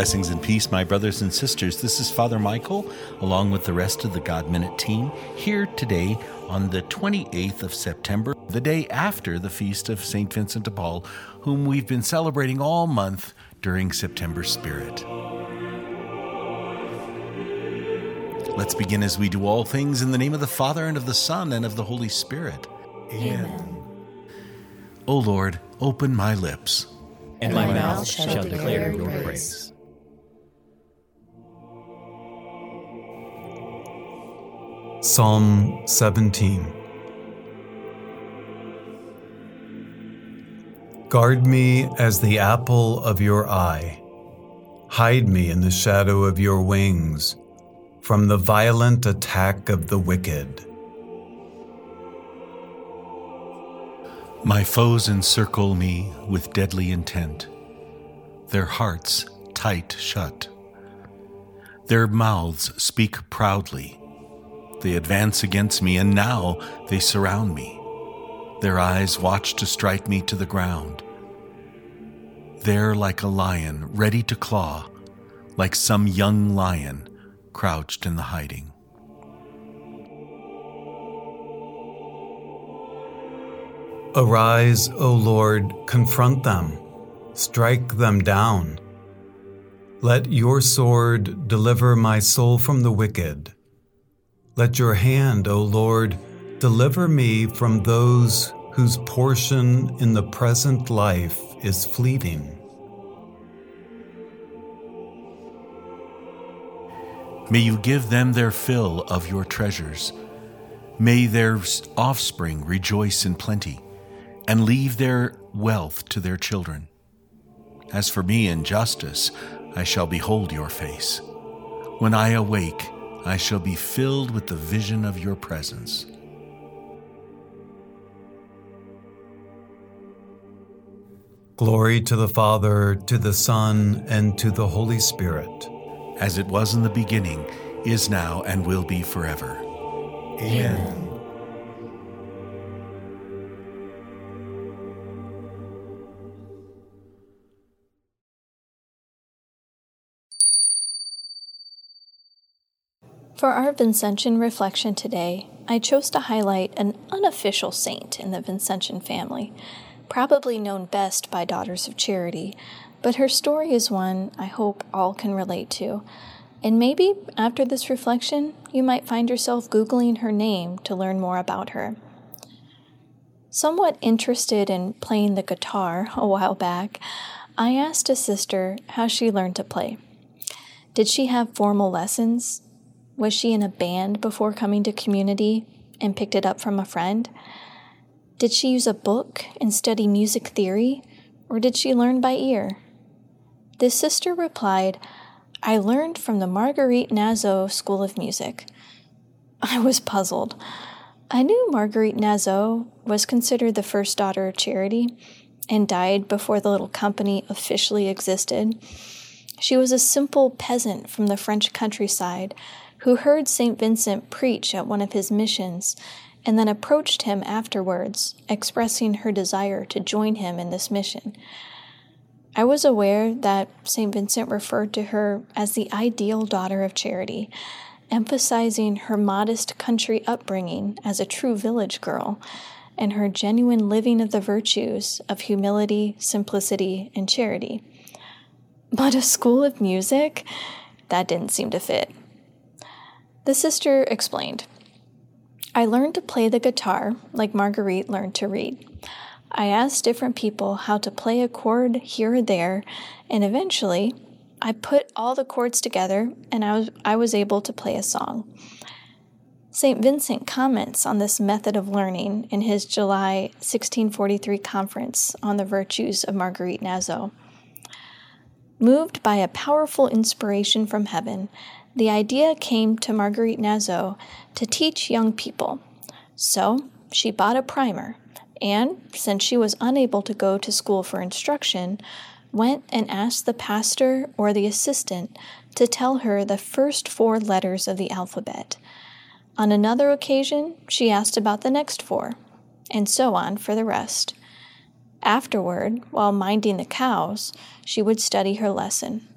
Blessings and peace, my brothers and sisters. This is Father Michael, along with the rest of the God Minute team, here today on the 28th of September, the day after the feast of St. Vincent de Paul, whom we've been celebrating all month during September Spirit. Let's begin as we do all things in the name of the Father, and of the Son, and of the Holy Spirit. Amen. O Lord, open my lips, and my mouth shall declare your praise. Psalm 17 Guard me as the apple of your eye. Hide me in the shadow of your wings from the violent attack of the wicked. My foes encircle me with deadly intent, their hearts tight shut. Their mouths speak proudly they advance against me, and now they surround me. Their eyes watch to strike me to the ground. There, like a lion, ready to claw, like some young lion crouched in the hiding. Arise, O Lord, confront them, strike them down. Let your sword deliver my soul from the wicked let your hand, O Lord, deliver me from those whose portion in the present life is fleeting. May you give them their fill of your treasures. May their offspring rejoice in plenty, and leave their wealth to their children. As for me in justice, I shall behold your face. When I awake, I shall be filled with the vision of your presence. Glory to the Father, to the Son, and to the Holy Spirit. As it was in the beginning, is now, and will be forever. Amen. Amen. For our Vincentian reflection today, I chose to highlight an unofficial saint in the Vincentian family, probably known best by Daughters of Charity, but her story is one I hope all can relate to. And maybe after this reflection, you might find yourself Googling her name to learn more about her. Somewhat interested in playing the guitar a while back, I asked a sister how she learned to play. Did she have formal lessons? Was she in a band before coming to community and picked it up from a friend? Did she use a book and study music theory, or did she learn by ear? This sister replied, I learned from the Marguerite Naseau School of Music. I was puzzled. I knew Marguerite Naseau was considered the first daughter of charity and died before the little company officially existed. She was a simple peasant from the French countryside who heard St. Vincent preach at one of his missions and then approached him afterwards, expressing her desire to join him in this mission. I was aware that St. Vincent referred to her as the ideal daughter of charity, emphasizing her modest country upbringing as a true village girl and her genuine living of the virtues of humility, simplicity, and charity. But a school of music? That didn't seem to fit. The sister explained I learned to play the guitar like Marguerite learned to read. I asked different people how to play a chord here or there, and eventually I put all the chords together and I was, I was able to play a song. St. Vincent comments on this method of learning in his July 1643 conference on the virtues of Marguerite Naseau. Moved by a powerful inspiration from heaven, the idea came to Marguerite Naseau to teach young people. So she bought a primer, and since she was unable to go to school for instruction, went and asked the pastor or the assistant to tell her the first four letters of the alphabet. On another occasion, she asked about the next four, and so on for the rest. Afterward, while minding the cows, she would study her lesson.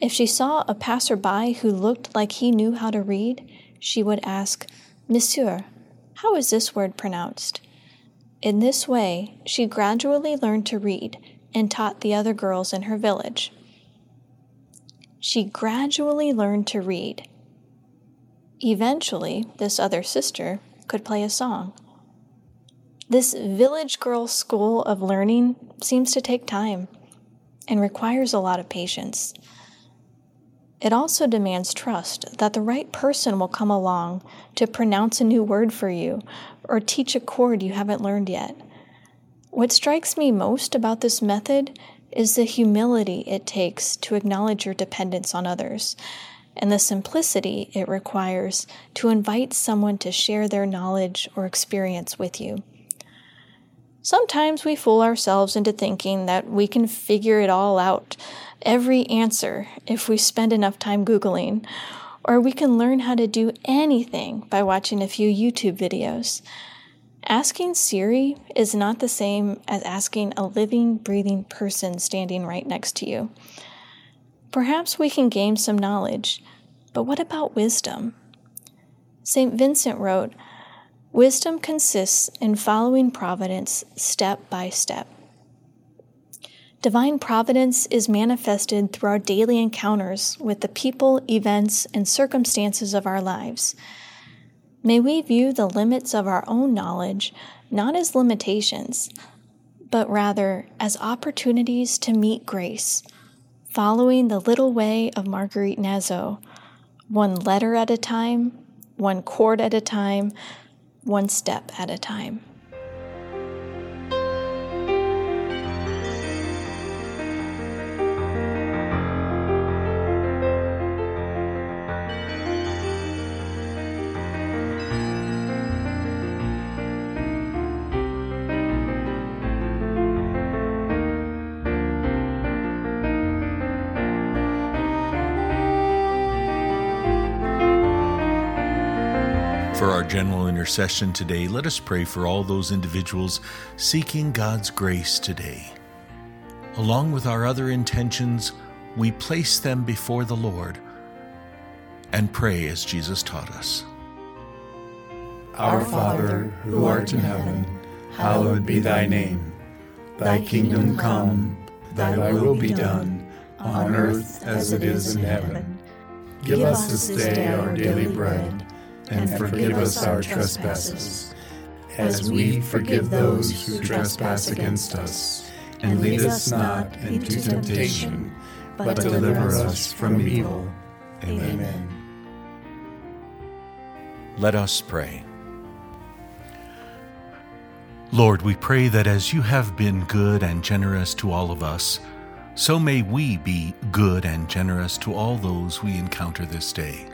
If she saw a passerby who looked like he knew how to read, she would ask, Monsieur, how is this word pronounced? In this way, she gradually learned to read and taught the other girls in her village. She gradually learned to read. Eventually, this other sister could play a song. This village girl school of learning seems to take time and requires a lot of patience. It also demands trust that the right person will come along to pronounce a new word for you or teach a chord you haven't learned yet. What strikes me most about this method is the humility it takes to acknowledge your dependence on others and the simplicity it requires to invite someone to share their knowledge or experience with you. Sometimes we fool ourselves into thinking that we can figure it all out, every answer, if we spend enough time Googling, or we can learn how to do anything by watching a few YouTube videos. Asking Siri is not the same as asking a living, breathing person standing right next to you. Perhaps we can gain some knowledge, but what about wisdom? St. Vincent wrote, Wisdom consists in following providence step by step. Divine providence is manifested through our daily encounters with the people, events, and circumstances of our lives. May we view the limits of our own knowledge not as limitations, but rather as opportunities to meet grace, following the little way of Marguerite Naseau, one letter at a time, one chord at a time, one step at a time. For our general intercession today, let us pray for all those individuals seeking God's grace today. Along with our other intentions, we place them before the Lord and pray as Jesus taught us. Our Father, who art in heaven, hallowed be thy name. Thy kingdom come, thy will be done, on earth as it is in heaven. Give us this day our daily bread and forgive us our trespasses, as we forgive those who trespass against us. And lead us not into temptation, but deliver us from evil. Amen. Let us pray. Lord, we pray that as you have been good and generous to all of us, so may we be good and generous to all those we encounter this day.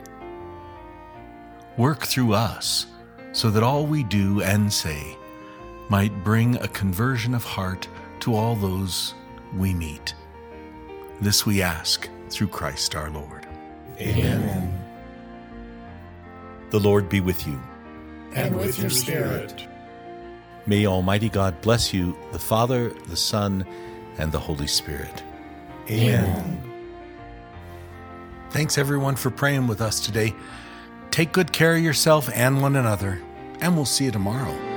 Work through us so that all we do and say might bring a conversion of heart to all those we meet. This we ask through Christ our Lord. Amen. The Lord be with you. And with your spirit. May Almighty God bless you, the Father, the Son, and the Holy Spirit. Amen. Thanks everyone for praying with us today. Take good care of yourself and one another, and we'll see you tomorrow.